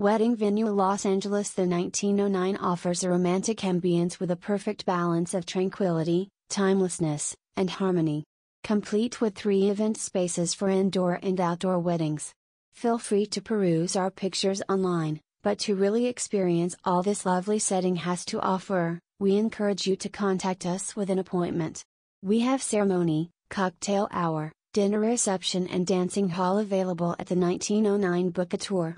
Wedding venue Los Angeles The 1909 offers a romantic ambience with a perfect balance of tranquility, timelessness, and harmony. Complete with three event spaces for indoor and outdoor weddings. Feel free to peruse our pictures online, but to really experience all this lovely setting has to offer, we encourage you to contact us with an appointment. We have ceremony, cocktail hour, dinner reception, and dancing hall available at the 1909 Book a Tour.